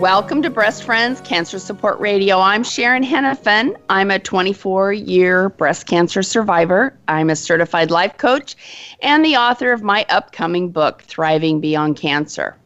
Welcome to Breast Friends Cancer Support Radio. I'm Sharon Henifin. I'm a 24 year breast cancer survivor. I'm a certified life coach and the author of my upcoming book, Thriving Beyond Cancer.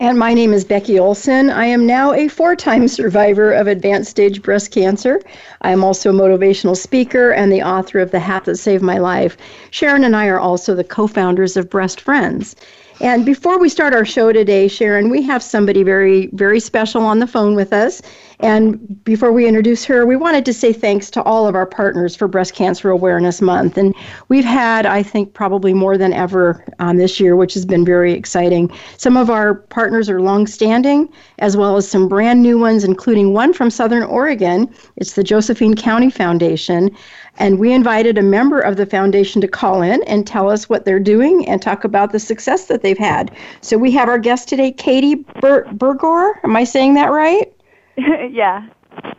And my name is Becky Olson. I am now a four time survivor of advanced stage breast cancer. I am also a motivational speaker and the author of The Hat That Saved My Life. Sharon and I are also the co founders of Breast Friends. And before we start our show today, Sharon, we have somebody very, very special on the phone with us. And before we introduce her, we wanted to say thanks to all of our partners for Breast Cancer Awareness Month. And we've had, I think, probably more than ever um, this year, which has been very exciting. Some of our partners are longstanding, as well as some brand new ones, including one from Southern Oregon. It's the Josephine County Foundation. And we invited a member of the foundation to call in and tell us what they're doing and talk about the success that they've had. So we have our guest today, Katie Ber- Burgor. Am I saying that right? yeah.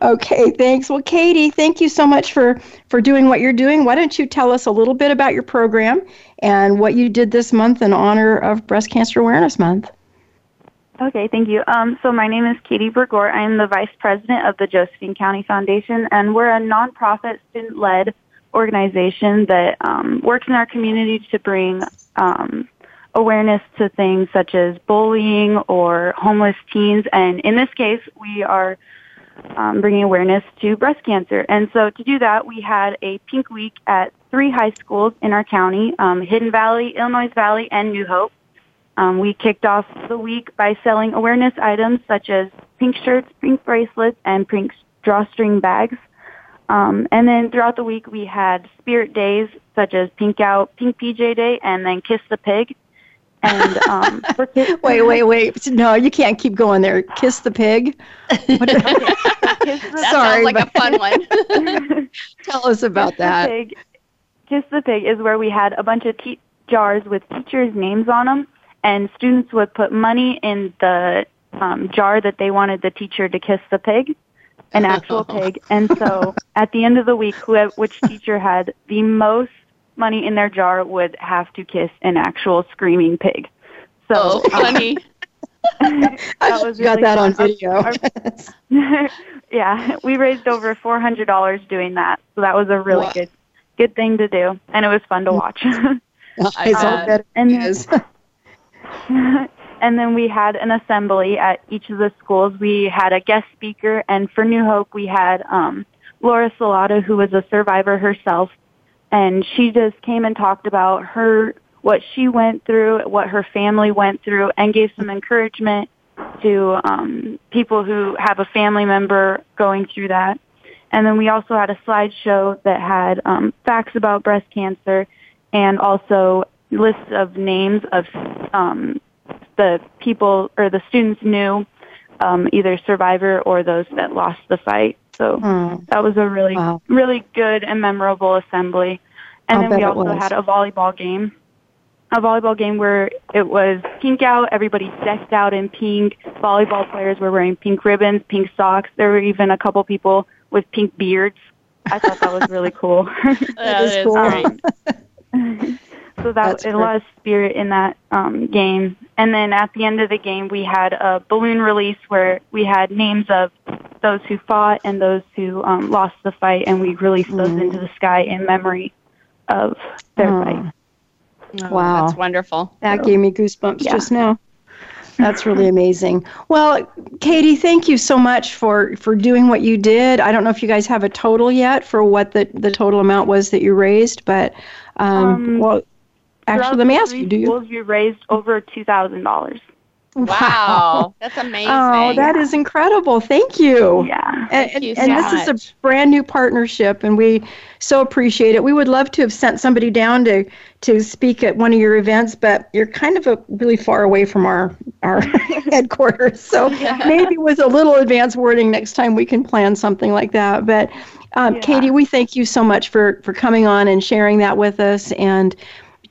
Okay, thanks. Well, Katie, thank you so much for for doing what you're doing. Why don't you tell us a little bit about your program and what you did this month in honor of Breast Cancer Awareness Month? Okay, thank you. Um, so my name is Katie Bergor. I am the vice president of the Josephine County Foundation, and we're a nonprofit student-led organization that um, works in our community to bring um, awareness to things such as bullying or homeless teens. And in this case, we are um, bringing awareness to breast cancer. And so to do that, we had a pink week at three high schools in our county, um, Hidden Valley, Illinois Valley, and New Hope. Um, we kicked off the week by selling awareness items such as pink shirts, pink bracelets, and pink drawstring bags. Um, and then throughout the week, we had spirit days such as Pink Out, Pink PJ Day, and then Kiss the Pig. And um, wait, wait, wait! No, you can't keep going there. Kiss the pig. okay, so that Sorry, sounds like but... a fun one. Tell us about Kiss that. The pig. Kiss the Pig is where we had a bunch of te- jars with teachers' names on them, and students would put money in the um, jar that they wanted the teacher to kiss the pig, an actual pig. And so at the end of the week, who, which teacher had the most money in their jar would have to kiss an actual screaming pig. So oh, funny. Um, I was really got that fun. on video. Our, yeah, we raised over four hundred dollars doing that, so that was a really wow. good good thing to do, and it was fun to watch. I uh, and, and then we had an assembly at each of the schools. We had a guest speaker, and for New Hope, we had um, Laura Salata, who was a survivor herself, and she just came and talked about her what she went through, what her family went through, and gave some encouragement to um, people who have a family member going through that. And then we also had a slideshow that had um, facts about breast cancer and also lists of names of um, the people or the students knew, um, either survivor or those that lost the fight. So mm. that was a really, wow. really good and memorable assembly. And I'll then we also had a volleyball game. A volleyball game where it was pink out, everybody decked out in pink. Volleyball players were wearing pink ribbons, pink socks. There were even a couple people with pink beards. I thought that was really cool. that is cool. So that That's a lot of spirit in that um, game. And then at the end of the game, we had a balloon release where we had names of those who fought and those who um, lost the fight, and we released mm. those into the sky in memory of their oh. fight. Oh, wow, that's wonderful. That so, gave me goosebumps yeah. just now. That's really amazing. Well, Katie, thank you so much for for doing what you did. I don't know if you guys have a total yet for what the the total amount was that you raised, but um, um well, Actually, let me ask you: Do you? Schools, you raised over two thousand dollars. Wow, that's amazing. Oh, that is incredible. Thank you. Yeah. And, Thank you and, and so this is a brand new partnership, and we so appreciate it. We would love to have sent somebody down to to speak at one of your events, but you're kind of a, really far away from our our headquarters. So maybe with a little advance wording next time we can plan something like that. But um, Yeah. Katie, we thank you so much for for coming on and sharing that with us, and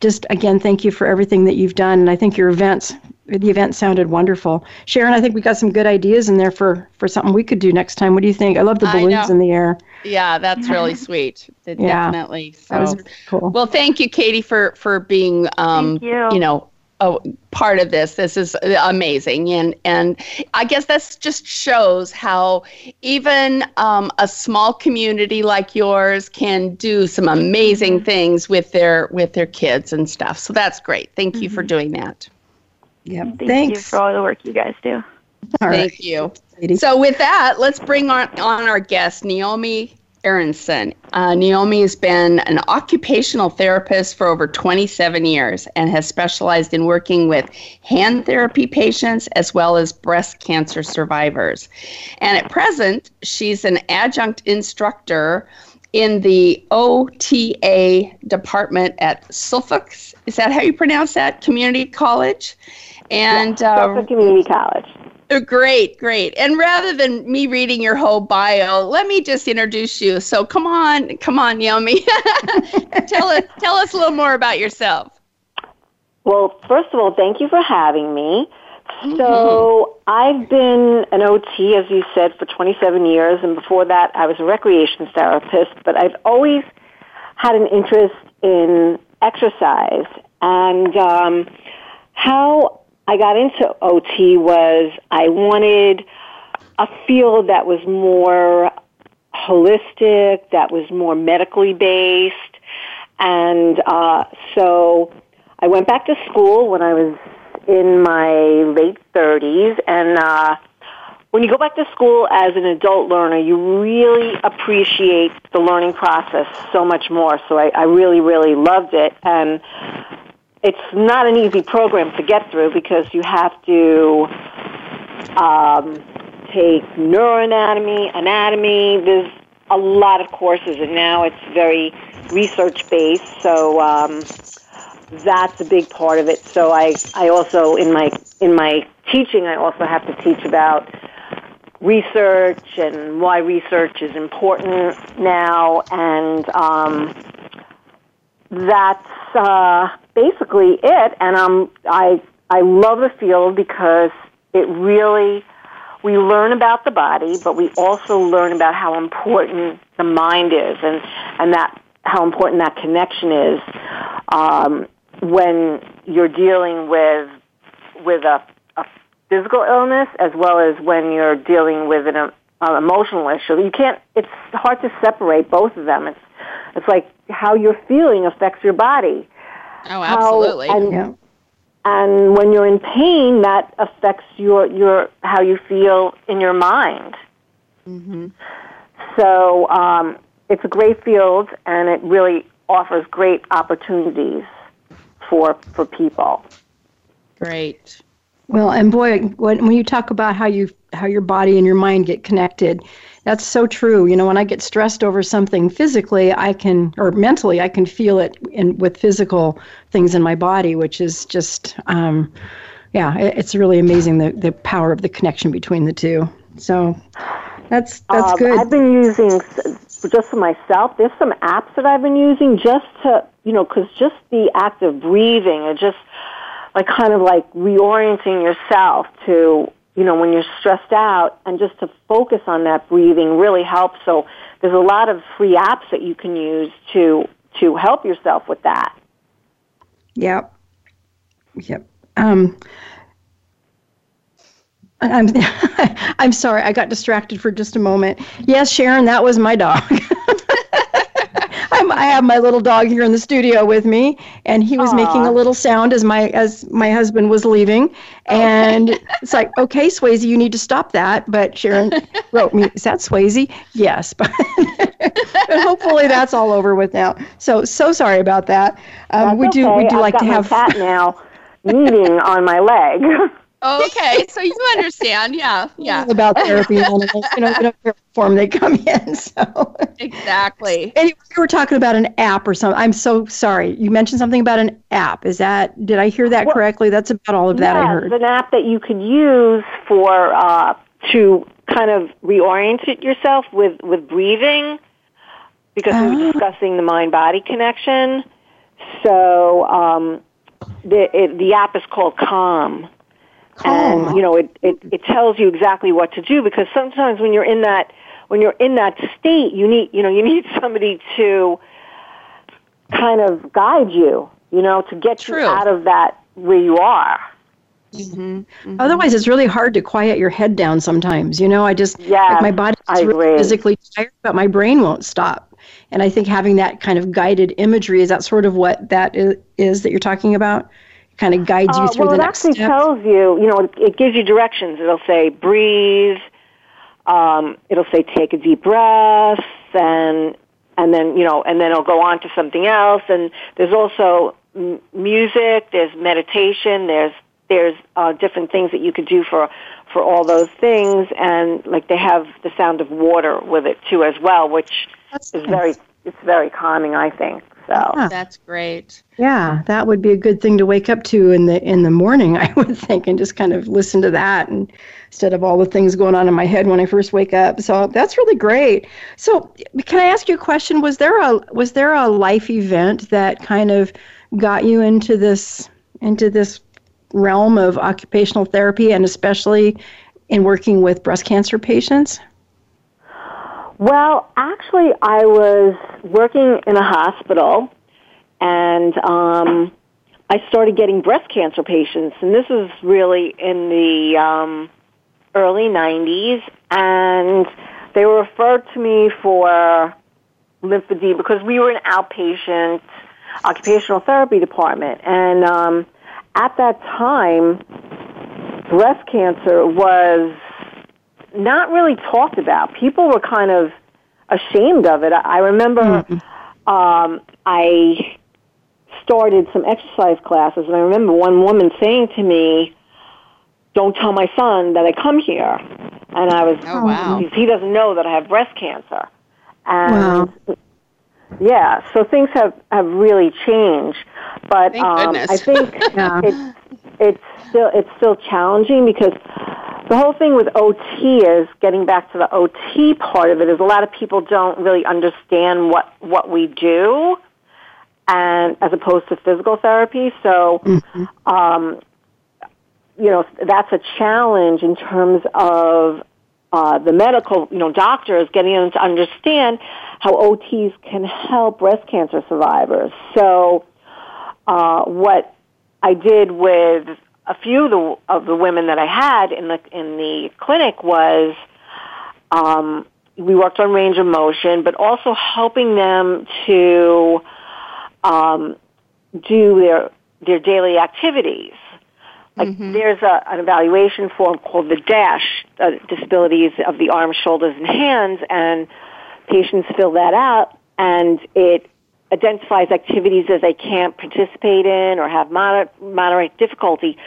just again thank you for everything that you've done. And I think your events. The event sounded wonderful, Sharon. I think we got some good ideas in there for for something we could do next time. What do you think? I love the balloons in the air. Yeah, that's really sweet. Yeah. Definitely. That was cool. well, thank you, Katie, for for being um, Thank you. know, a part of this. This is amazing, and and I guess that's just shows how even um, a small community like yours can do some amazing Mm-hmm. things with their with their kids and stuff. So that's great. Thank you Mm-hmm. for doing that. Yep. Thank you for all the work you guys do. All right. Thank you. So with that, let's bring on, on our guest, Naomi Aronson. Uh, Naomi has been an occupational therapist for over 27 years and has specialized in working with hand therapy patients as well as breast cancer survivors. And at present, she's an adjunct instructor in the OTA department at Suffolk. Is that how you pronounce that? Community College? And uh, Suffolk Community College. Great, great. And rather than me reading your whole bio, let me just introduce you. So come on, come on, Naomi. tell us tell us a little more about yourself. Well, first of all, thank you for having me. So I've been an OT, as you said, for 27 years, and before that, I was a recreation therapist. But I've always had an interest in exercise, and um, how I got into OT was I wanted a field that was more holistic, that was more medically based, and uh, so I went back to school when I was in my late 30s, and uh, when you go back to school as an adult learner, you really appreciate the learning process so much more. So I, I really, really loved it, and it's not an easy program to get through because you have to um, take neuroanatomy, anatomy. There's a lot of courses, and now it's very research based. So um, that's a big part of it. So I, I also in my in my teaching, I also have to teach about research and why research is important now, and um, that's uh, basically it. And um, I I love the field because it really we learn about the body, but we also learn about how important the mind is, and and that how important that connection is um, when you're dealing with with a, a physical illness as well as when you're dealing with an uh, emotional issue. You can't. It's hard to separate both of them. It's it's like how you're feeling affects your body. Oh, How- absolutely. and Yeah. and when you're in pain, that affects your your how you feel in your mind. hmm So um, it's a great field, and it really offers great opportunities for for people. Great. Well, and boy, when, when you talk about how you how your body and your mind get connected, that's so true. You know, when I get stressed over something physically, I can or mentally, I can feel it in with physical things in my body, which is just, um, yeah, it, it's really amazing the the power of the connection between the two. So that's that's Um, good. I've been using just for myself. There's some apps that I've been using just to you know because just the act of breathing and just like kind of like reorienting yourself to you know when you're stressed out and just to focus on that breathing really helps. So there's a lot of free apps that you can use to to help yourself with that. Yep. Yep. Um, I'm I'm sorry. I got distracted for just a moment. Yes, Sharon, that was my dog. I'm, have my little dog here in the studio with me, and he was making a little sound as my as my husband was leaving, and it's like, okay, Swayze, you need to stop that. But Sharon wrote me, is that Swayze? Yes, but, but hopefully that's all over with now. So so sorry about that. Um, we do okay. we do I've like to have cat now kneading on my leg. Oh, okay, so you understand, yeah, yeah. About therapy, you know, whatever form they come in. So exactly. Anyway, we were talking about an app or something. I'm so sorry. You mentioned something about an app. Is that did I hear that well, correctly? That's about all of that yes, I heard. an app that you could use for uh, to kind of reorient yourself with with breathing, because we were ah. discussing the mind body connection. So um, the it, the app is called Calm and you know it, it it tells you exactly what to do because sometimes when you're in that when you're in that state you need you know you need somebody to kind of guide you you know to get True. you out of that where you are mm-hmm. Mm-hmm. Otherwise, it's really hard to quiet your head down. Sometimes, you know, I just yeah, like my body is really physically tired, but my brain won't stop. And I think having that kind of guided imagery is that sort of what that is, is that you're talking about kind of guides you uh, through well, the next step? Well, it actually tells you, you know, it, it, gives you directions. It'll say breathe. Um, it'll say take a deep breath, and and then you know, and then it'll go on to something else. And there's also m- music. There's meditation. There's there's uh, different things that you could do for for all those things, and like they have the sound of water with it too as well, which That's is nice. very it's very calming, I think. So yeah. that's great. Yeah, that would be a good thing to wake up to in the in the morning, I would think, and just kind of listen to that and instead of all the things going on in my head when I first wake up. So that's really great. So can I ask you a question? Was there a was there a life event that kind of got you into this into this realm of occupational therapy and especially in working with breast cancer patients? Well, actually, I was working in a hospital, and um, I started getting breast cancer patients, and this was really in the um, early '90s, and they were referred to me for lymphedema because we were an outpatient occupational therapy department, and um, at that time, breast cancer was not really talked about. People were kind of ashamed of it. I remember mm-hmm. um, I started some exercise classes, and I remember one woman saying to me, "Don't tell my son that I come here." And I was, oh, wow. he doesn't know that I have breast cancer. And wow. yeah, so things have have really changed. But um, I think yeah. it's it's still it's still challenging because the whole thing with OT is getting back to the OT part of it is a lot of people don't really understand what what we do, and as opposed to physical therapy. So, mm-hmm. um, you know, that's a challenge in terms of uh, the medical, you know, doctors getting them to understand how OTs can help breast cancer survivors. So, uh, what I did with a few of the, of the women that I had in the in the clinic was um, we worked on range of motion, but also helping them to um, do their their daily activities. Like mm-hmm. there's a, an evaluation form called the DASH, uh, disabilities of the arms, shoulders, and hands, and patients fill that out, and it identifies activities that they can't participate in or have moderate, moderate difficulty.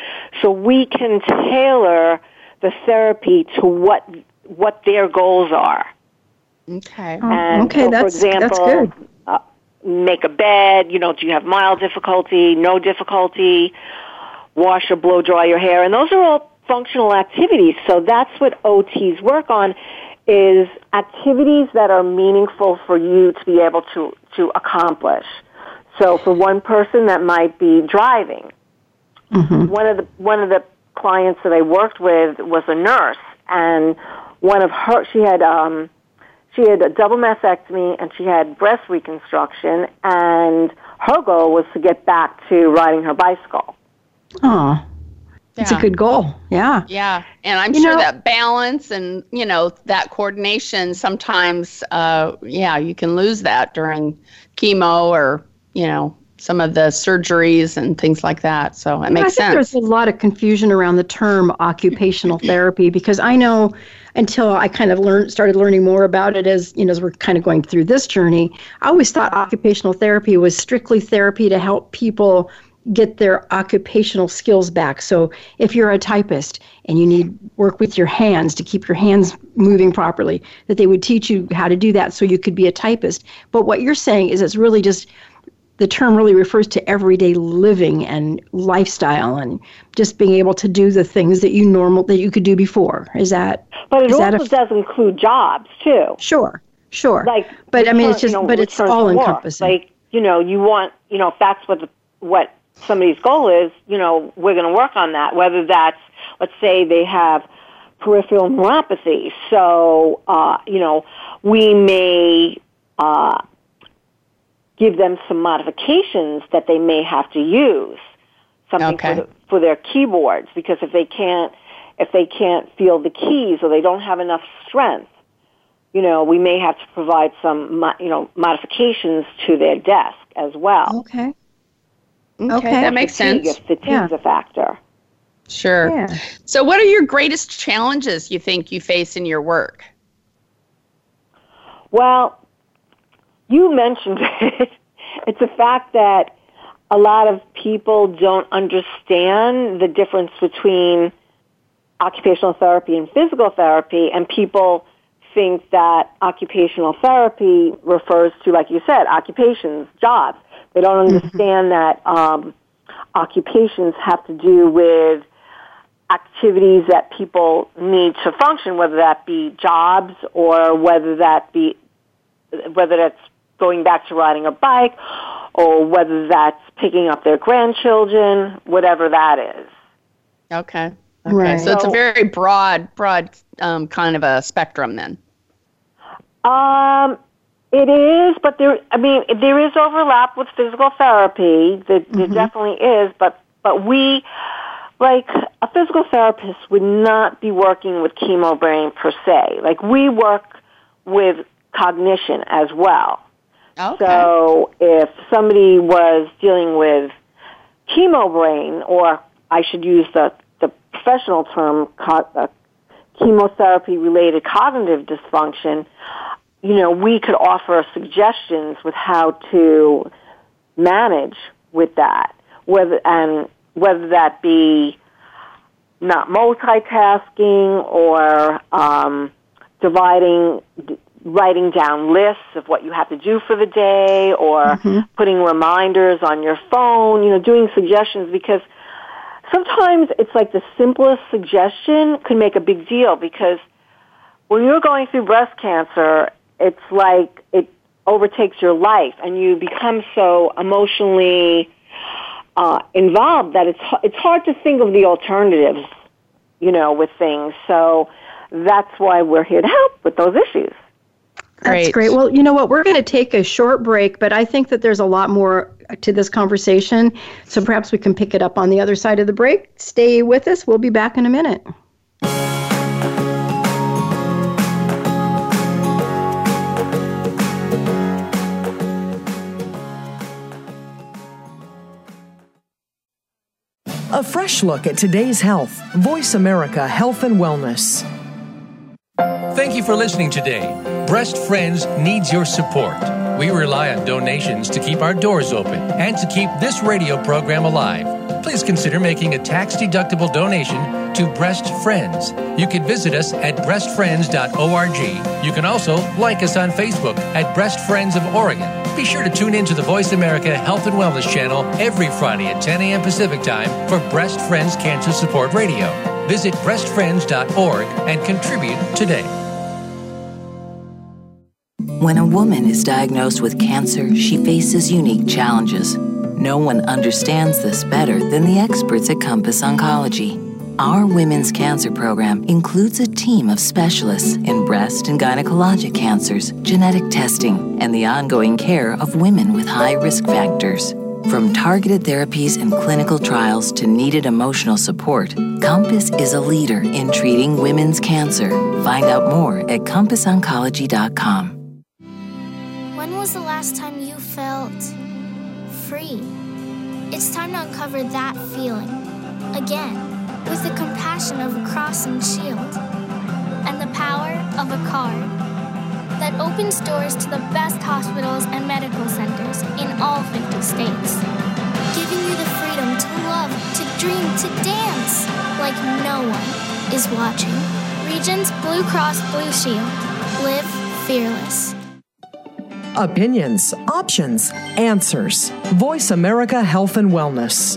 So we can tailor the therapy to what what their goals are. Okay. Oh, and okay, so, that's, for example, that's good. Uh, make a bed. You know, do you have mild difficulty, no difficulty? Wash or blow dry your hair, and those are all functional activities. So that's what OTs work on is activities that are meaningful for you to be able to, to accomplish. So for one person that might be driving. Mm-hmm. One of the one of the clients that I worked with was a nurse and one of her she had um she had a double mastectomy and she had breast reconstruction and her goal was to get back to riding her bicycle. Oh. It's a good goal. Yeah. Yeah. And I'm you sure know, that balance and, you know, that coordination sometimes, uh, yeah, you can lose that during chemo or, you know, some of the surgeries and things like that. So it makes I sense. There's a lot of confusion around the term occupational therapy because I know until I kind of learned started learning more about it as you know as we're kind of going through this journey, I always thought occupational therapy was strictly therapy to help people get their occupational skills back. So if you're a typist and you need work with your hands to keep your hands moving properly, that they would teach you how to do that so you could be a typist. But what you're saying is it's really just the term really refers to everyday living and lifestyle and just being able to do the things that you normal that you could do before. Is that But it also does include jobs too. Sure. Sure. Like but return, I mean it's just you know, but it's all encompassing. Like, you know, you want, you know, if that's what the, what somebody's goal is, you know, we're going to work on that. Whether that's, let's say they have peripheral neuropathy, so uh, you know, we may uh, give them some modifications that they may have to use, something Okay. for, the, for their keyboards, because if they can't, if they can't feel the keys or they don't have enough strength, you know, we may have to provide some, you know, modifications to their desk as well. okay. Okay, Okay. that makes Fatigue, sense. If fatigue's Yeah. a factor. Sure. Yeah. So, what are your greatest challenges you think you face in your work? Well, you mentioned it. It's a fact that a lot of people don't understand the difference between occupational therapy and physical therapy, and people think that occupational therapy refers to, like you said, occupations, jobs. They don't understand that um, occupations have to do with activities that people need to function, whether that be jobs or whether that be whether that's going back to riding a bike or whether that's picking up their grandchildren, whatever that is. Okay. Okay. Right. So, it's a very broad, broad um, kind of a spectrum then. Um, it is, but there. I mean, there is overlap with physical therapy. There, there definitely is, but but we, like a physical therapist, would not be working with chemo brain per se. Like we work with cognition as well. Okay. So if somebody was dealing with chemo brain, or I should use the, the professional term, co- uh, chemotherapy related cognitive dysfunction, you know, we could offer suggestions with how to manage with that, whether, and whether that be not multitasking or um, dividing, d- writing down lists of what you have to do for the day or putting reminders on your phone, you know, doing suggestions because sometimes it's like the simplest suggestion could make a big deal because when you're going through breast cancer, it's like it overtakes your life and you become so emotionally uh, involved that it's it's hard to think of the alternatives, you know, with things. So that's why we're here to help with those issues. That's great. Well, you know what? We're going to take a short break, but I think that there's a lot more to this conversation. So perhaps we can pick it up on the other side of the break. Stay with us. We'll be back in a minute. A fresh look at today's health. Voice America Health and Wellness. Thank you for listening today. Breast Friends needs your support. We rely on donations to keep our doors open and to keep this radio program alive. Please consider making a tax deductible donation to Breast Friends. You can visit us at breastfriends.org. You can also like us on Facebook at Breast Friends of Oregon. Be sure to tune in to the Voice America Health and Wellness channel every Friday at 10 a.m. Pacific Time for Breast Friends Cancer Support Radio. Visit breastfriends.org and contribute today. When a woman is diagnosed with cancer, she faces unique challenges. No one understands this better than the experts at Compass Oncology. Our women's cancer program includes a team of specialists in breast and gynecologic cancers, genetic testing, and the ongoing care of women with high risk factors. From targeted therapies and clinical trials to needed emotional support, Compass is a leader in treating women's cancer. Find out more at CompassOncology.com. When was the last time you felt free? It's time to uncover that feeling again with the compassion of a cross and shield and the power of a card that opens doors to the best hospitals and medical centers in all 50 states, giving you the freedom to love, to dream, to dance like no one is watching. Regence Blue Cross Blue Shield. Live fearless. Opinions, options, answers. Voice America Health and Wellness.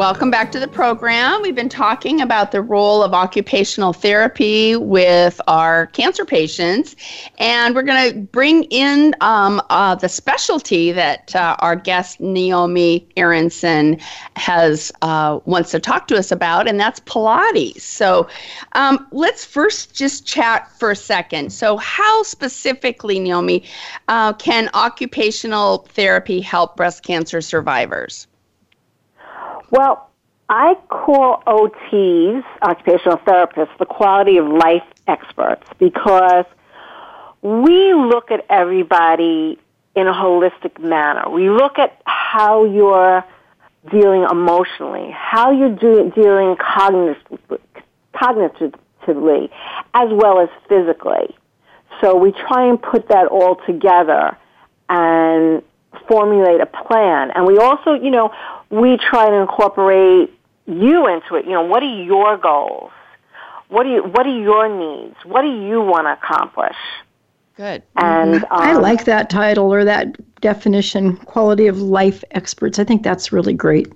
Welcome back to the program. We've been talking about the role of occupational therapy with our cancer patients, and we're going to bring in um, uh, the specialty that uh, our guest Naomi Aronson has uh, wants to talk to us about, and that's Pilates. So, um, let's first just chat for a second. So, how specifically, Naomi, uh, can occupational therapy help breast cancer survivors? Well, I call OTs, occupational therapists, the quality of life experts because we look at everybody in a holistic manner. We look at how you're dealing emotionally, how you're do, dealing cognitively, cognitively, as well as physically. So we try and put that all together and formulate a plan. And we also, you know, we try to incorporate you into it. You know, what are your goals? What are you, what are your needs? What do you want to accomplish? Good. And um, I like that title or that definition, quality of life experts. I think that's really great.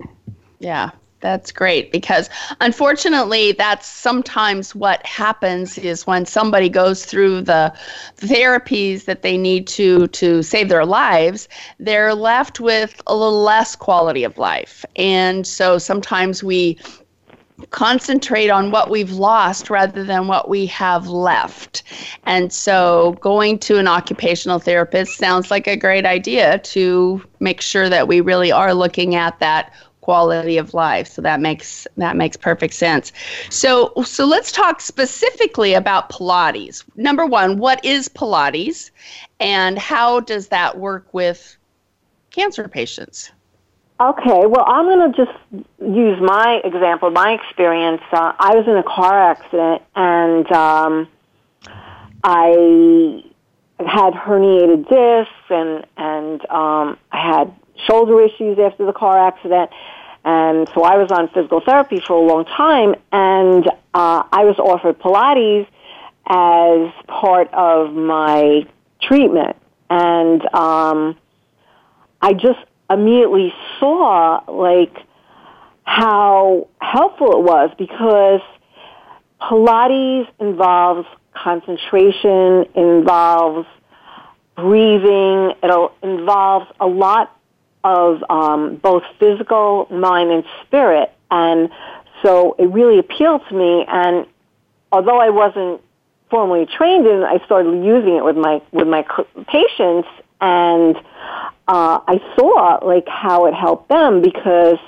Yeah, that's great because unfortunately that's sometimes what happens is when somebody goes through the therapies that they need to to save their lives they're left with a little less quality of life and so sometimes we concentrate on what we've lost rather than what we have left. And so going to an occupational therapist sounds like a great idea to make sure that we really are looking at that quality of life. So that makes that makes perfect sense. So so let's talk specifically about Pilates. Number 1, what is Pilates and how does that work with cancer patients? Okay, well, I'm going to just use my example, my experience. Uh, I was in a car accident and um, I had herniated discs and and um, I had shoulder issues after the car accident. And so I was on physical therapy for a long time, and uh, I was offered Pilates as part of my treatment. And um, I just immediately saw like how helpful it was because Pilates involves concentration, involves breathing, it involves a lot of um, both physical, mind, and spirit. And so it really appealed to me. And although I wasn't formally trained in it, I started using it with my with my patients, and uh, I saw like how it helped them because,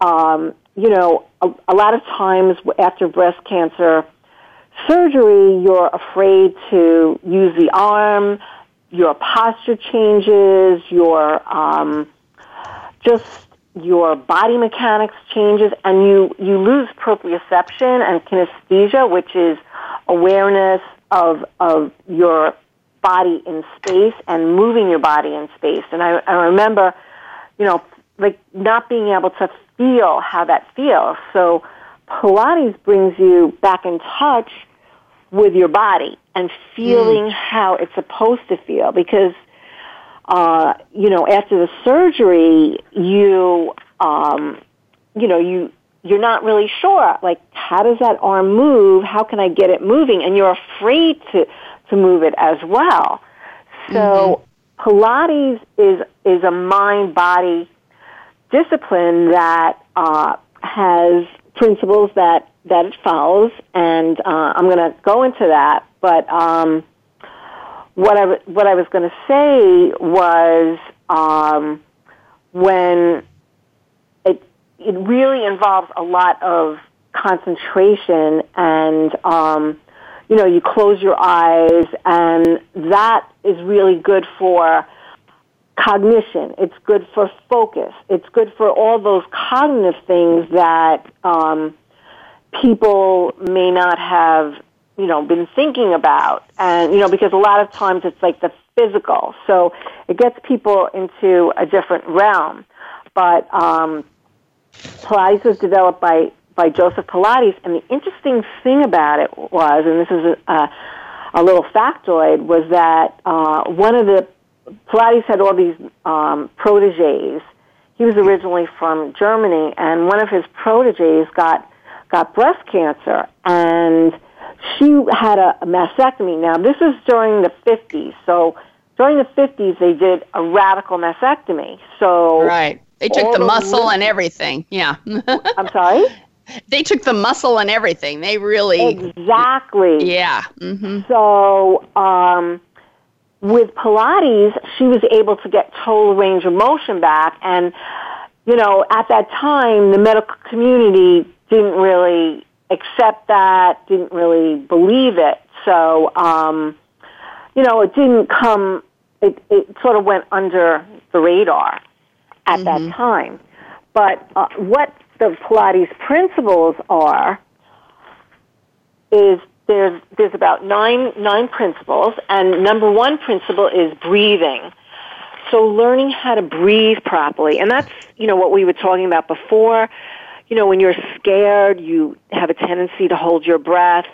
um, you know, a, a lot of times after breast cancer surgery, you're afraid to use the arm your posture changes, your um, just your body mechanics changes, and you you lose proprioception and kinesthesia, which is awareness of of your body in space and moving your body in space. And I, I remember, you know, like not being able to feel how that feels. So Pilates brings you back in touch with your body and feeling mm. how it's supposed to feel because uh, you know after the surgery you um, you know you you're not really sure like how does that arm move how can i get it moving and you're afraid to to move it as well so mm-hmm. pilates is is a mind body discipline that uh, has principles that that it follows, and uh, I'm going to go into that. But um, what I what I was going to say was um, when it it really involves a lot of concentration and um, you know you close your eyes and that is really good for cognition it's good for focus it's good for all those cognitive things that um, people may not have you know been thinking about. And you know because a lot of times it's like the physical. So it gets people into a different realm. But um, Pilates was developed by by Joseph Pilates, and the interesting thing about it was, and this is a, a little factoid, was that uh, one of the Pilates had all these um, proteges. He was originally from Germany, and one of his proteges got got breast cancer, and she had a, mastectomy. Now, this is during the 50s, so during the 50s they did a radical mastectomy. So right, they took the, the muscle and everything. Yeah. I'm sorry. They took the muscle and everything. They really exactly. Yeah. Mm-hmm. So um, with Pilates, she was able to get total range of motion back, and you know, at that time, the medical community didn't really accept that, didn't really believe it. So, um, you know, it didn't come. It it sort of went under the radar at mm-hmm. that time. But uh, what the Pilates principles are is there's there's about nine nine principles, and number one principle is breathing. So learning how to breathe properly, and that's you know what we were talking about before. You know, when you're scared, you have a tendency to hold your breath.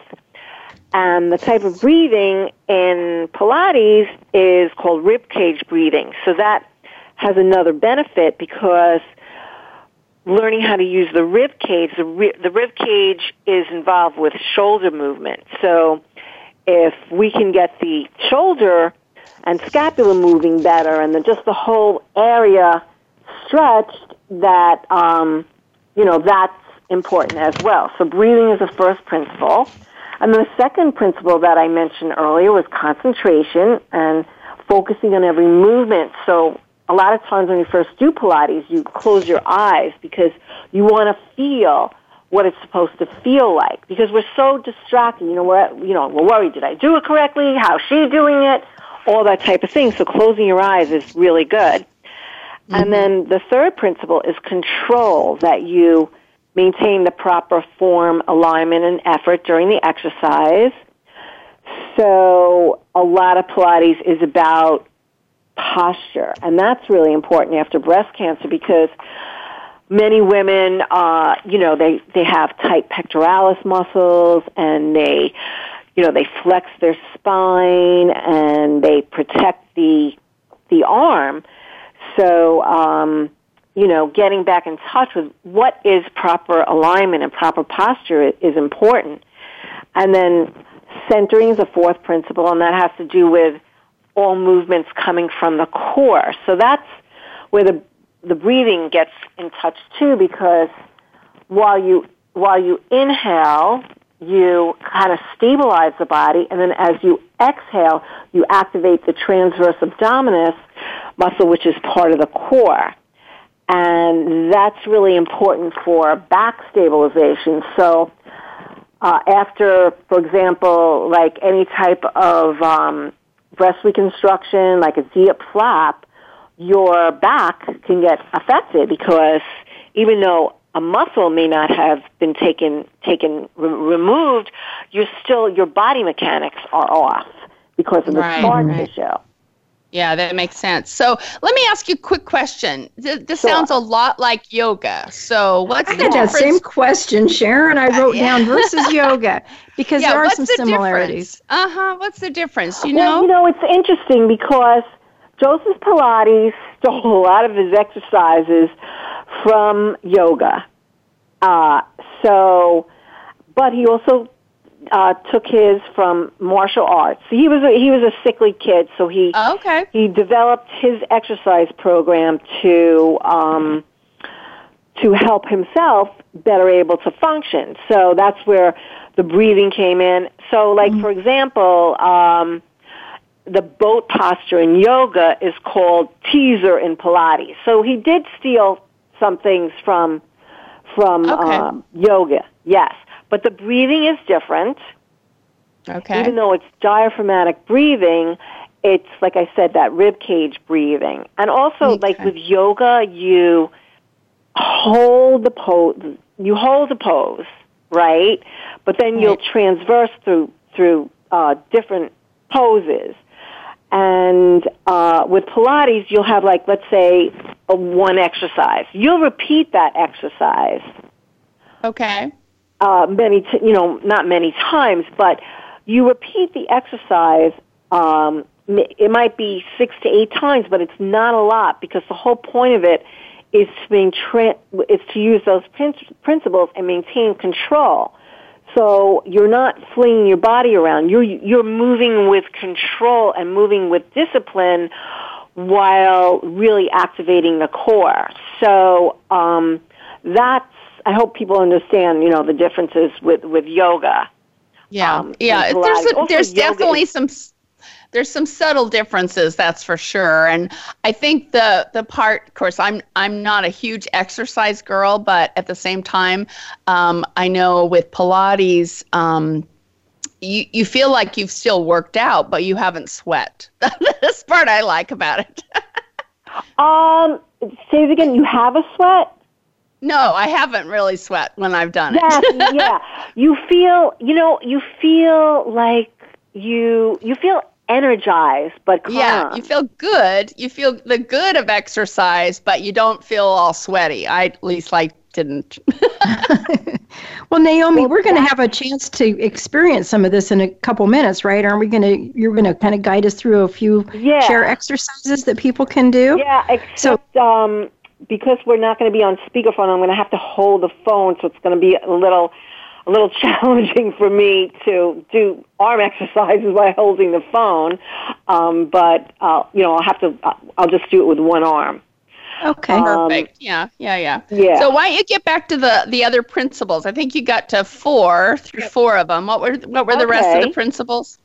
And the type of breathing in Pilates is called rib cage breathing. So that has another benefit because learning how to use the rib cage, the, rib, the rib cage is involved with shoulder movement. So if we can get the shoulder and scapula moving better and just the whole area stretched, that, um, you know, that's important as well. So breathing is the first principle. And the second principle that I mentioned earlier was concentration and focusing on every movement. So a lot of times when you first do Pilates, you close your eyes because you want to feel what it's supposed to feel like because we're so distracted. You know, we're you know we're worried. Did I do it correctly? How's she doing it? All that type of thing. So closing your eyes is really good. Mm-hmm. And then the third principle is control that you maintain the proper form, alignment, and effort during the exercise. So a lot of Pilates is about posture. And that's really important after breast cancer because many women, uh, you know, they, they have tight pectoralis muscles and they, you know, they flex their spine and they protect the, the arm. So, um, you know, getting back in touch with what is proper alignment and proper posture is important. And then centering is a fourth principle, and that has to do with all movements coming from the core. So that's where the the breathing gets in touch too because while you while you inhale, you kind of stabilize the body and then as you exhale, you activate the transverse abdominis muscle which is part of the core. And that's really important for back stabilization. So uh, after, for example, like any type of um, breast reconstruction, like a Z-up flap, your back can get affected because even though a muscle may not have been taken taken re- removed, you're still your body mechanics are off because of the right, scar right. tissue. Yeah, that makes sense. So let me ask you a quick question. This, this sure. sounds a lot like yoga. So what's I the had difference? that same question, Sharon. I wrote yeah. down versus yoga because yeah, there are some the similarities. Uh huh. What's the difference? You know. Well, you know, it's interesting because Joseph Pilates stole a lot of his exercises from yoga. Uh, so, but he also uh, took his from martial arts. He was a, he was a sickly kid, so he oh, okay. he developed his exercise program to um, to help himself better able to function. So that's where the breathing came in. So, like mm-hmm. for example, um, the boat posture in yoga is called teaser in Pilates. So he did steal some things from from Okay. um, yoga. Yes, but the breathing is different. Okay. Even though it's diaphragmatic breathing, it's like I said that rib cage breathing. And also like with yoga, you hold the pose you hold the pose, right? But then you'll transverse through through uh, different poses. And uh, with Pilates, you'll have like let's say a one exercise. You'll repeat that exercise okay. Uh, many, t- you know, not many times, but you repeat the exercise. Um, it might be six to eight times, but it's not a lot because the whole point of it is to being tra- is to use those prin- principles and maintain control. So you're not flinging your body around. You're you're moving with control and moving with discipline while really activating the core. So um, that's I hope people understand, you know, the differences with with yoga. Yeah. Um, yeah. There's a, there's definitely is- some there's some subtle differences, that's for sure. And I think the the part, of course, I'm I'm not a huge exercise girl, but at the same time, um, I know with Pilates. Um, you, you feel like you've still worked out, but you haven't sweat. That's part I like about it. Um, say it again. You have a sweat. No, I haven't really sweat when I've done it. Yes, yeah. You feel, you know, you feel like you you feel energized, but calm. Yeah, you feel good. You feel the good of exercise, but you don't feel all sweaty. I at least like didn't. Well, Naomi, we're going to have a chance to experience some of this in a couple minutes, right? Aren't we going to? You're going to kind of guide us through a few Yeah. chair exercises that people can do. Yeah, except um, because we're not going to be on speakerphone, I'm going to have to hold the phone, so it's going to be a little, a little challenging for me to do arm exercises while holding the phone. Um, but uh, you know, I'll have to. I'll just do it with one arm. Okay. Um, Perfect. yeah, yeah, yeah. Yeah. So why don't you get back to the the other principles? I think you got to four through four of them. What were what were the rest of the principles?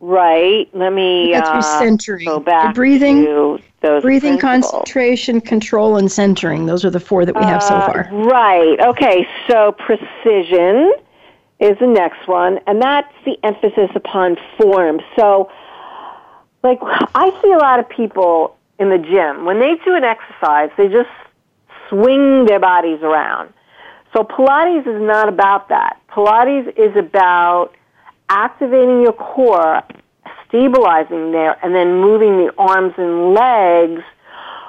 Right. Let me uh, centering. go back The breathing- to those Breathing, principles. concentration, control, and centering. Those are the four that we have so Uh, far. Right. Okay. So precision is the next one, and that's the emphasis upon form. So, like, I see a lot of people in the gym when they do an exercise, they just swing their bodies around. So Pilates is not about that. Pilates is about activating your core, stabilizing there, and then moving the arms and legs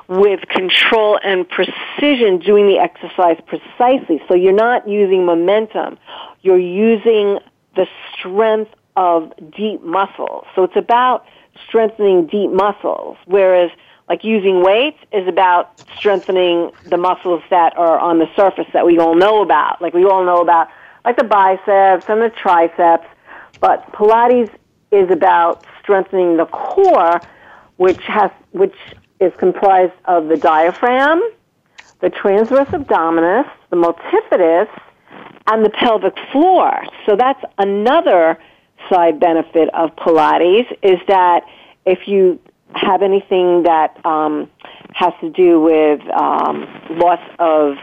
with control and precision doing the exercise precisely. So you're not using momentum. You're using the strength of deep muscles. So it's about strengthening deep muscles, whereas like using weights is about strengthening the muscles that are on the surface that we all know about. Like we all know about like the biceps and the triceps, but Pilates is about strengthening the core, which has which is comprised of the diaphragm, the transverse abdominis, the multifidus, and the pelvic floor. So that's another side benefit of Pilates is that if you have anything that um, has to do with um, loss of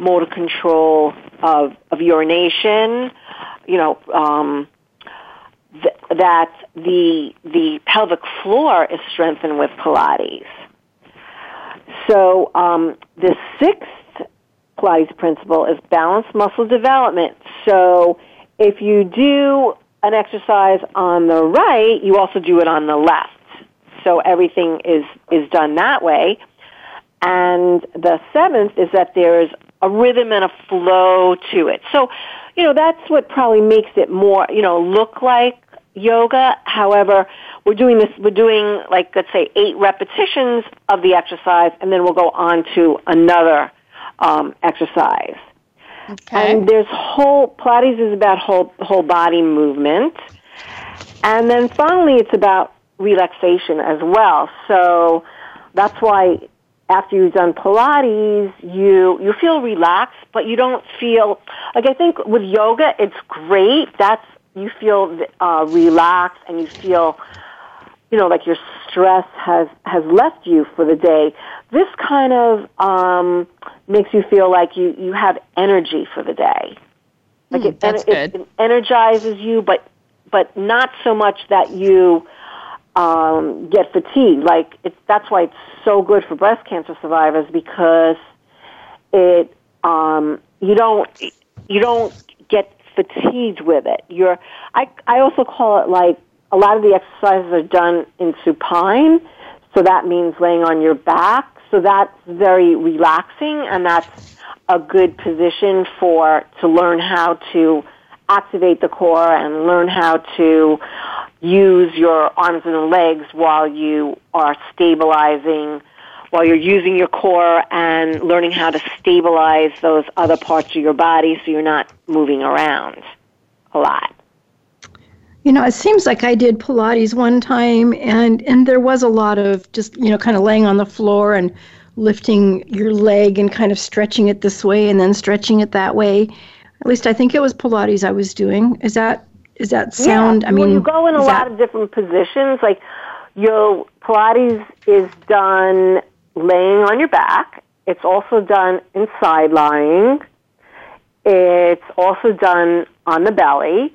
motor control of, of urination, you know, um, th- that the the pelvic floor is strengthened with Pilates. So um, the sixth Pilates principle is balanced muscle development. So if you do an exercise on the right, you also do it on the left. So everything is is done that way. And the seventh is that there's a rhythm and a flow to it. So, you know, that's what probably makes it more, you know, look like yoga. However, we're doing this, we're doing like, let's say eight repetitions of the exercise and then we'll go on to another um, exercise. Okay. And there's whole, Pilates is about whole, whole body movement. And then finally it's about relaxation as well. So that's why after you've done Pilates, you you feel relaxed, but you don't feel like I think with yoga it's great. That's you feel uh, relaxed and you feel you know, like your stress has has left you for the day. This kind of um, makes you feel like you you have energy for the day. Like Mm, it, that's it, good. it energizes you, but but not so much that you um, get fatigued. Like it's that's why it's so good for breast cancer survivors because it um, you don't you don't fatigued with it. You're I I also call it like a lot of the exercises are done in supine, so that means laying on your back. So that's very relaxing and that's a good position for to learn how to activate the core and learn how to use your arms and legs while you are stabilizing while you're using your core and learning how to stabilize those other parts of your body so you're not moving around a lot. You know, it seems like I did Pilates one time, and and there was a lot of just you know kind of laying on the floor and lifting your leg and kind of stretching it this way and then stretching it that way. At least I think it was Pilates I was doing. Is that is that sound? Yeah, I mean, well, you go in a is lot of different positions. Like your Pilates is done laying on your back. It's also done in side lying. It's also done on the belly.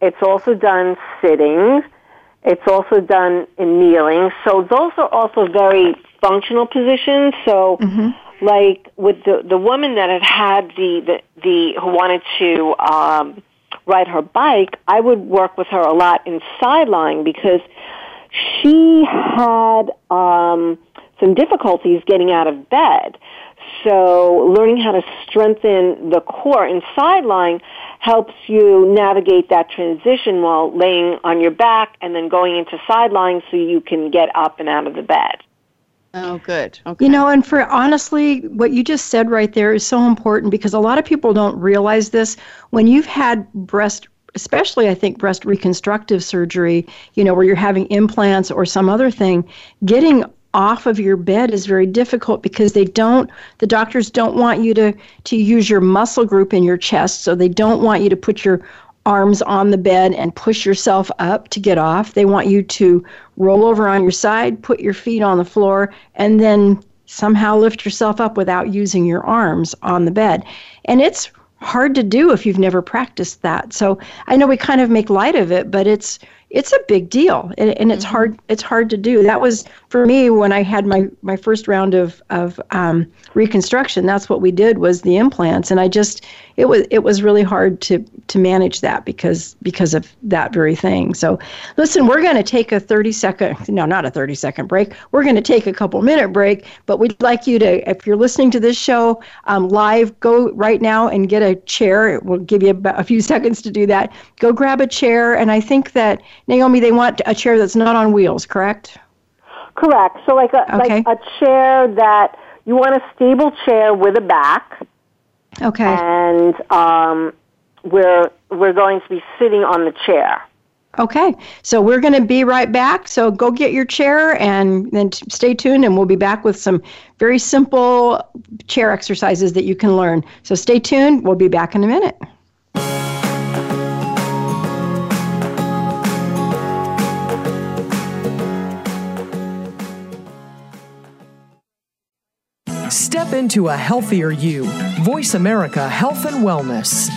It's also done sitting. It's also done in kneeling. So those are also very functional positions. So, like with the the woman that had had the the, the who wanted to um, ride her bike, I would work with her a lot in side lying because she had um, some difficulties getting out of bed. So learning how to strengthen the core and side lying helps you navigate that transition while laying on your back and then going into side lying so you can get up and out of the bed. Oh, good. Okay. You know, and for honestly, what you just said right there is so important because a lot of people don't realize this. When you've had breast, especially I think breast reconstructive surgery, you know, where you're having implants or some other thing, getting off of your bed is very difficult because they don't the doctors don't want you to to use your muscle group in your chest so they don't want you to put your arms on the bed and push yourself up to get off. They want you to roll over on your side, put your feet on the floor, and then somehow lift yourself up without using your arms on the bed. And it's hard to do if you've never practiced that. So I know we kind of make light of it, but it's it's a big deal and, and it's hard it's hard to do. That was for me when i had my my first round of of um, reconstruction that's what we did was the implants and i just it was it was really hard to to manage that because because of that very thing. So listen we're going to take a 30 second no not a 30 second break. We're going to take a couple minute break but we'd like you to if you're listening to this show um, live go right now and get a chair. We'll give you about a few seconds to do that. Go grab a chair and i think that naomi they want a chair that's not on wheels correct? Correct. So like a Okay. like a chair that you want a stable chair with a back okay and um we're we're going to be sitting on the chair. Okay, so we're going to be right back. So go get your chair and then stay tuned, and we'll be back with some very simple chair exercises that you can learn. So stay tuned. We'll be back in a minute. Into a healthier you. Voice America Health and Wellness.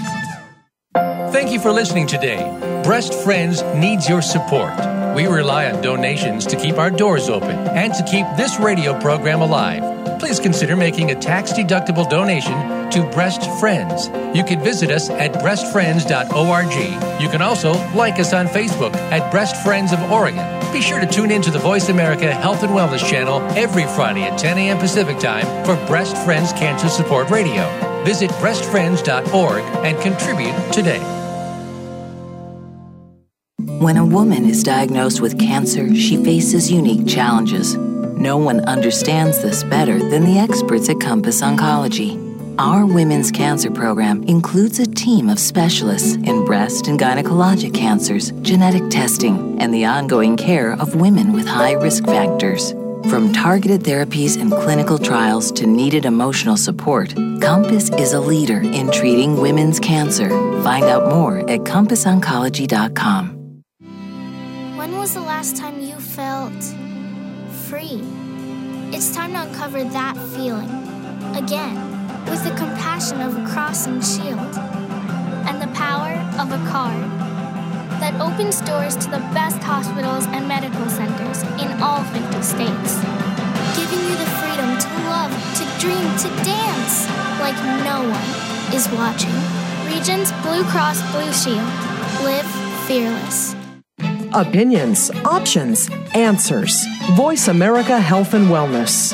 Thank you for listening today. Breast Friends needs your support. We rely on donations to keep our doors open and to keep this radio program alive. Please consider making a tax deductible donation to Breast Friends. You can visit us at breastfriends.org. You can also like us on Facebook at Breast Friends of Oregon. Be sure to tune in to the Voice America Health and Wellness channel every Friday at 10 a.m. Pacific Time for Breast Friends Cancer Support Radio. Visit breastfriends.org and contribute today. When a woman is diagnosed with cancer, she faces unique challenges. No one understands this better than the experts at Compass Oncology. Our women's cancer program includes a team of specialists in breast and gynecologic cancers, genetic testing, and the ongoing care of women with high risk factors. From targeted therapies and clinical trials to needed emotional support, Compass is a leader in treating women's cancer. Find out more at CompassOncology.com. When was the last time you felt free? It's time to uncover that feeling again with the compassion of a crossing shield and the power of a card that opens doors to the best hospitals and medical centers in all 50 states, giving you the freedom to love, to dream, to dance like no one is watching. Regence Blue Cross Blue Shield. Live fearless. Opinions, options, answers. Voice America Health and Wellness.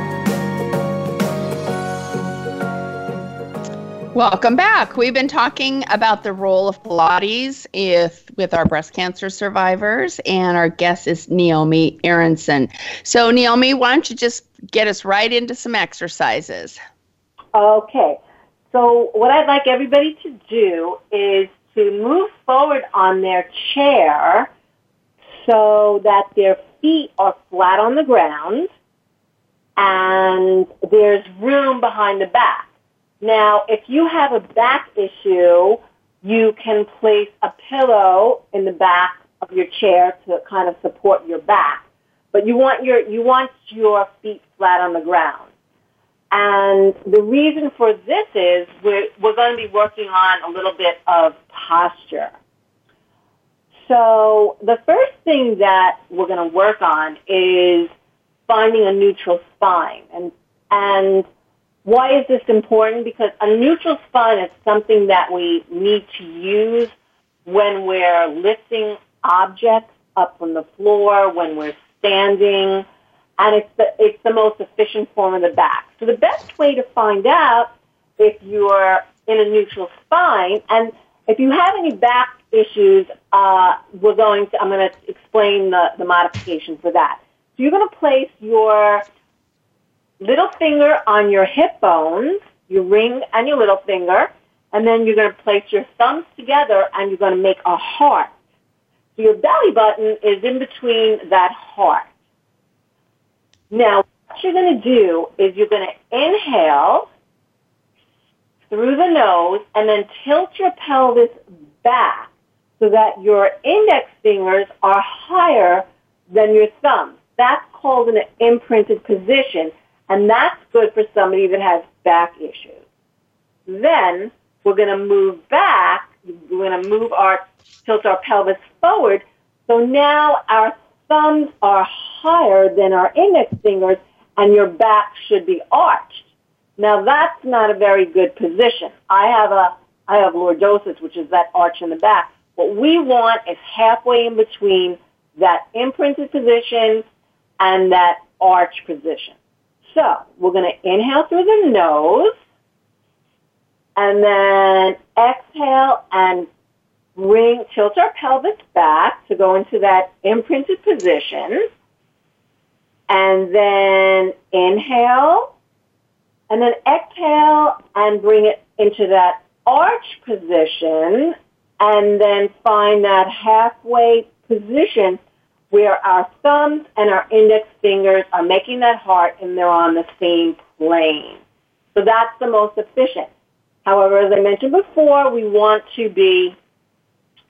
Welcome back. We've been talking about the role of Pilates if, with our breast cancer survivors, and our guest is Naomi Aronson. So, Naomi, why don't you just get us right into some exercises? Okay. So, what I'd like everybody to do is to move forward on their chair so that their feet are flat on the ground and there's room behind the back. Now, if you have a back issue, you can place a pillow in the back of your chair to kind of support your back. But you want your, you want your feet flat on the ground. And the reason for this is we're, we're going to be working on a little bit of posture. So the first thing that we're going to work on is finding a neutral spine. And, and why is this important? Because a neutral spine is something that we need to use when we're lifting objects up from the floor, when we're standing, and it's the, it's the most efficient form of the back. So the best way to find out if you're in a neutral spine, and if you have any back issues, uh, we're going to, I'm going to explain the, the modification for that. So you're going to place your little finger on your hip bones, your ring and your little finger, and then you're going to place your thumbs together and you're going to make a heart. So your belly button is in between that heart. Now, what you're going to do is you're going to inhale through the nose and then tilt your pelvis back so that your index fingers are higher than your thumbs. That's called an imprinted position and that's good for somebody that has back issues. Then we're going to move back. We're going to move our, tilt our pelvis forward. So now our thumbs are higher than our index fingers and your back should be arched. Now that's not a very good position. I have a, I have lordosis, which is that arch in the back. What we want is halfway in between that imprinted position and that arch position. So we're going to inhale through the nose and then exhale and bring, tilt our pelvis back to go into that imprinted position. And then inhale and then exhale and bring it into that arch position and then find that halfway position where our thumbs and our index fingers are making that heart and they're on the same plane. So that's the most efficient. However, as I mentioned before, we want to be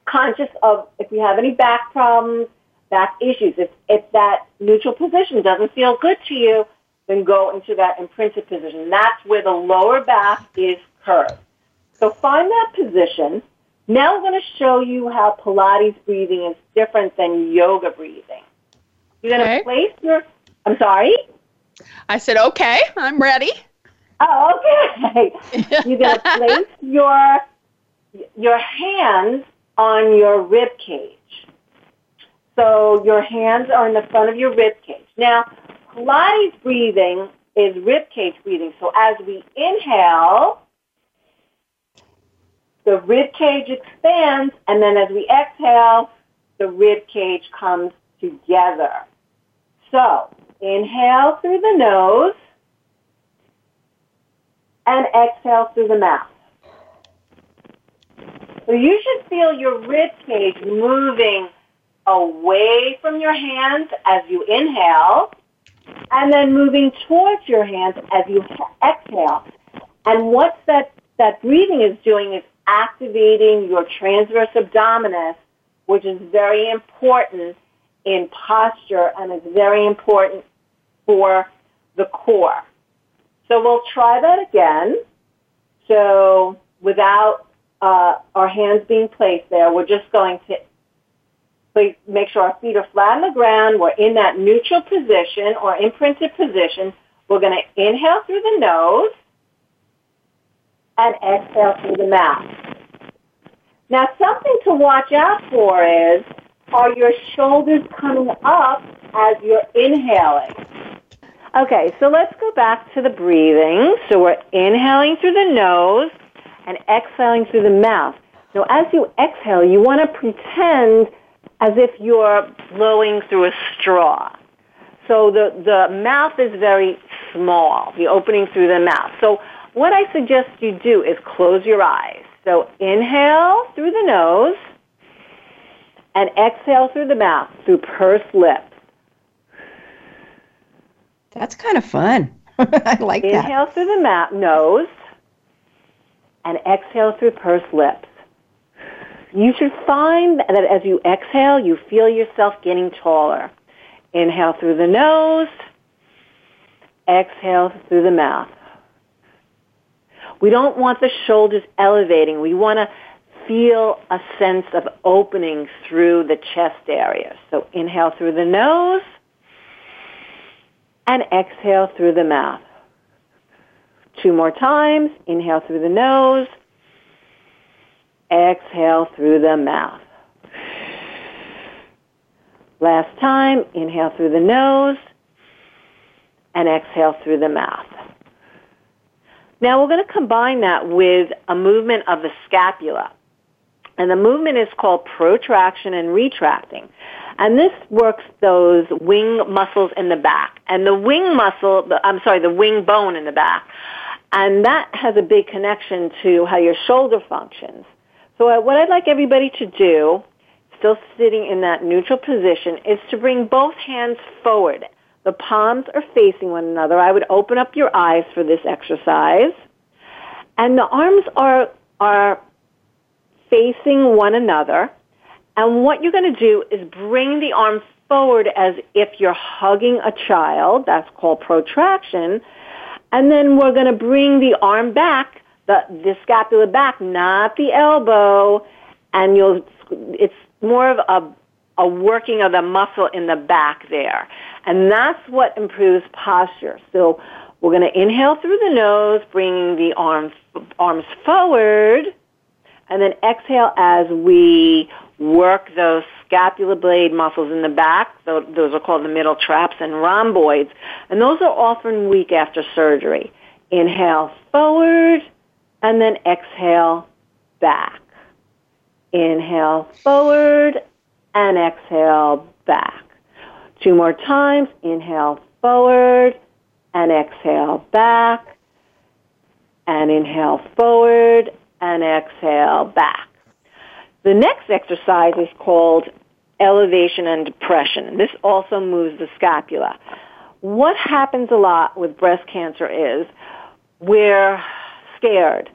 conscious of if we have any back problems, back issues. If, if that neutral position doesn't feel good to you, then go into that imprinted position. That's where the lower back is curved. So find that position now I'm going to show you how Pilates breathing is different than yoga breathing. You're going to okay. place your, I'm sorry? I said, okay, I'm ready. Oh, okay. You're going to place your, your hands on your rib cage. So your hands are in the front of your rib cage. Now, Pilates breathing is rib cage breathing. So as we inhale, the rib cage expands, and then as we exhale, the rib cage comes together. So, inhale through the nose and exhale through the mouth. So you should feel your rib cage moving away from your hands as you inhale and then moving towards your hands as you exhale. And what that, that breathing is doing is activating your transverse abdominis, which is very important in posture and is very important for the core. So we'll try that again. So without uh, our hands being placed there, we're just going to make sure our feet are flat on the ground. We're in that neutral position or imprinted position. We're going to inhale through the nose and exhale through the mouth. Now, something to watch out for is, are your shoulders coming up as you're inhaling? Okay, so let's go back to the breathing. So we're inhaling through the nose and exhaling through the mouth. Now, as you exhale, you want to pretend as if you're blowing through a straw. So the, the mouth is very small, the opening through the mouth. So what I suggest you do is close your eyes. So inhale through the nose and exhale through the mouth through pursed lips. That's kind of fun. I like inhale that. Inhale through the mouth, nose and exhale through pursed lips. You should find that as you exhale, you feel yourself getting taller. Inhale through the nose, exhale through the mouth. We don't want the shoulders elevating. We want to feel a sense of opening through the chest area. So inhale through the nose and exhale through the mouth. Two more times. Inhale through the nose. Exhale through the mouth. Last time, inhale through the nose and exhale through the mouth. Now we're going to combine that with a movement of the scapula. And the movement is called protraction and retracting. And this works those wing muscles in the back. And the wing muscle, I'm sorry, the wing bone in the back. And that has a big connection to how your shoulder functions. So what I'd like everybody to do, still sitting in that neutral position, is to bring both hands forward. The palms are facing one another. I would open up your eyes for this exercise. And the arms are, are facing one another. And what you're going to do is bring the arms forward as if you're hugging a child. That's called protraction. And then we're going to bring the arm back, the, the scapula back, not the elbow. And you'll, it's more of a, a working of the muscle in the back there. And that's what improves posture. So we're going to inhale through the nose, bringing the arms, arms forward, and then exhale as we work those scapula blade muscles in the back. Those are called the middle traps and rhomboids. And those are often weak after surgery. Inhale forward, and then exhale back. Inhale forward, and exhale back. Two more times. Inhale forward and exhale back. And inhale forward and exhale back. The next exercise is called elevation and depression. This also moves the scapula. What happens a lot with breast cancer is we're scared,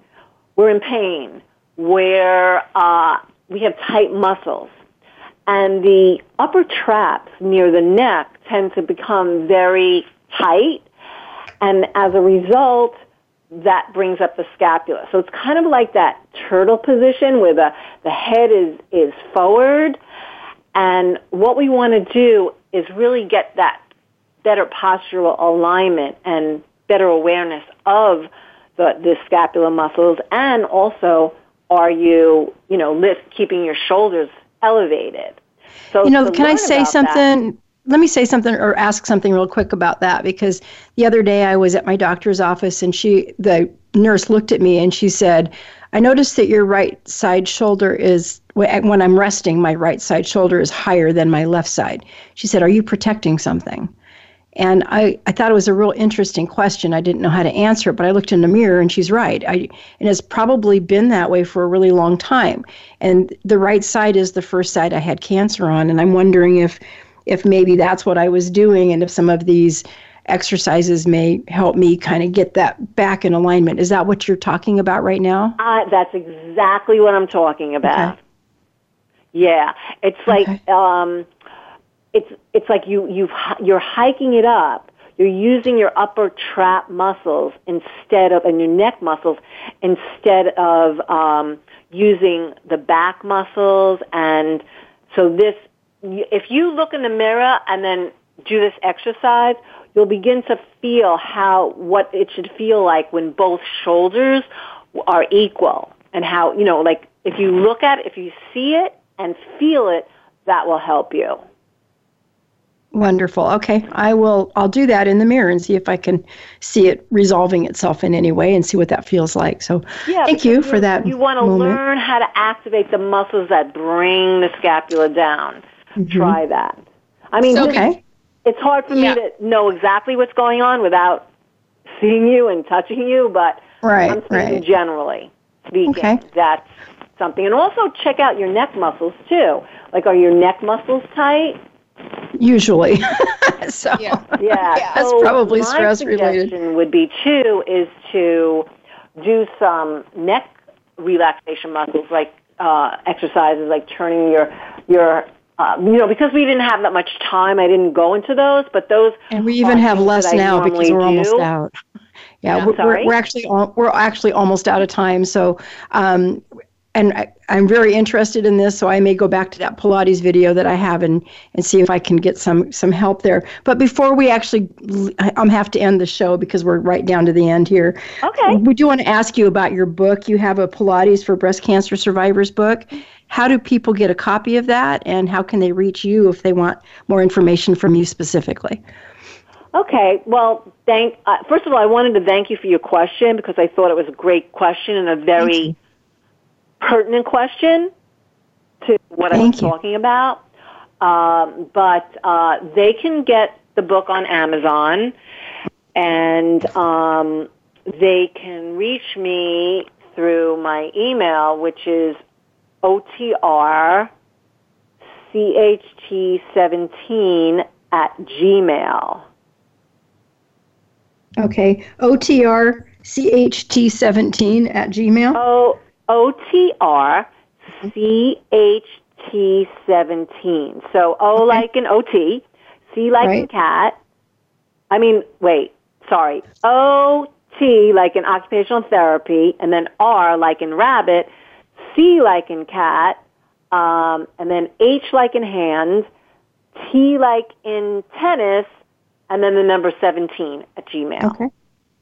we're in pain, we're, uh, we have tight muscles, and the upper traps near the neck tend to become very tight, and as a result, that brings up the scapula. So it's kind of like that turtle position where the, the head is, is forward. And what we want to do is really get that better postural alignment and better awareness of the, the scapula muscles and also are you, you know, lift, keeping your shoulders elevated. So you know, can I say something? That, let me say something or ask something real quick about that because the other day I was at my doctor's office and she the nurse looked at me and she said, "I noticed that your right side shoulder is when I'm resting, my right side shoulder is higher than my left side." She said, "Are you protecting something?" And I, I thought it was a real interesting question. I didn't know how to answer it, but I looked in the mirror and she's right. I, and it's probably been that way for a really long time. And the right side is the first side I had cancer on. And I'm wondering if, if maybe that's what I was doing and if some of these exercises may help me kind of get that back in alignment. Is that what you're talking about right now? Uh, that's exactly what I'm talking about. Okay. Yeah, it's like okay. um, it's it's like you you you're hiking it up. You're using your upper trap muscles instead of and your neck muscles instead of um, using the back muscles. And so this, if you look in the mirror and then do this exercise, you'll begin to feel how what it should feel like when both shoulders are equal and how you know like if you look at it if you see it and feel it that will help you wonderful okay i will i'll do that in the mirror and see if i can see it resolving itself in any way and see what that feels like so yeah, thank you, you for that you want to learn how to activate the muscles that bring the scapula down mm-hmm. try that i mean okay it's hard for yeah. me to know exactly what's going on without seeing you and touching you, but right, I'm speaking right. generally speaking. Okay. That's something. And also check out your neck muscles too. Like, are your neck muscles tight? Usually. so yeah, yeah. that's so probably stress related. suggestion would be too is to do some neck relaxation muscles like uh, exercises like turning your your um, you know, because we didn't have that much time, I didn't go into those. But those and we even have less now because we're do. almost out. Yeah, yeah we're, we're, we're, actually we're actually almost out of time. So, um, and I, am very interested in this, so I may go back to that Pilates video that I have and and see if I can get some some help there. But before we actually, I'm have to end the show because we're right down to the end here. Okay. We do want to ask you about your book. You have a Pilates for breast cancer survivors book. How do people get a copy of that, and how can they reach you if they want more information from you specifically? Okay, well, thank. Uh, first of all, I wanted to thank you for your question because I thought it was a great question and a very pertinent question to what thank I was you. talking about. Um, but uh, they can get the book on Amazon, and um, they can reach me through my email, which is OTR CHT17 at Gmail. Okay, OTR CHT17 at Gmail? O OTR CHT17. So O okay. like an OT, C like right. in cat. I mean, wait, sorry. O T like in occupational therapy, and then R like in rabbit, C like in cat, um, and then H like in hand, T like in tennis, and then the number 17 at Gmail. Okay.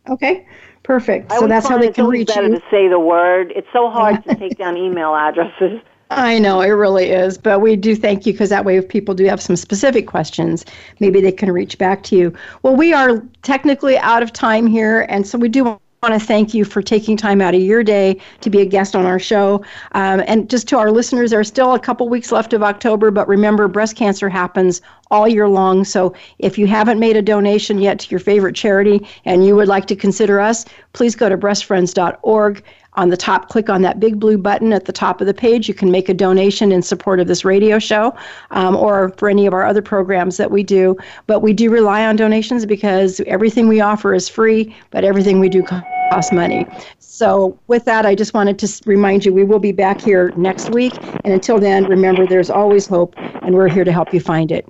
Okay. Perfect. so that's how they can reach better you. to say the word. It's so hard to take down email addresses. I know it really is, but we do thank you because that way, if people do have some specific questions, maybe they can reach back to you. Well, we are technically out of time here, and so we do want to thank you for taking time out of your day to be a guest on our show. Um, and just to our listeners, there's still a couple weeks left of October, but remember, breast cancer happens all year long. So if you haven't made a donation yet to your favorite charity and you would like to consider us, please go to breastfriends.org. On the top, click on that big blue button at the top of the page. You can make a donation in support of this radio show um, or for any of our other programs that we do. But we do rely on donations because everything we offer is free, but everything we do costs money. So, with that, I just wanted to remind you we will be back here next week. And until then, remember there's always hope, and we're here to help you find it.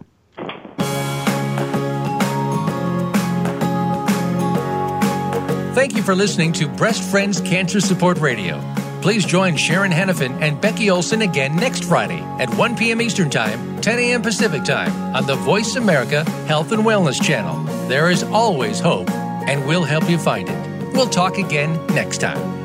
Thank you for listening to Breast Friends Cancer Support Radio. Please join Sharon Henifin and Becky Olson again next Friday at 1 p.m. Eastern Time, 10 a.m. Pacific Time on the Voice America Health and Wellness Channel. There is always hope, and we'll help you find it. We'll talk again next time.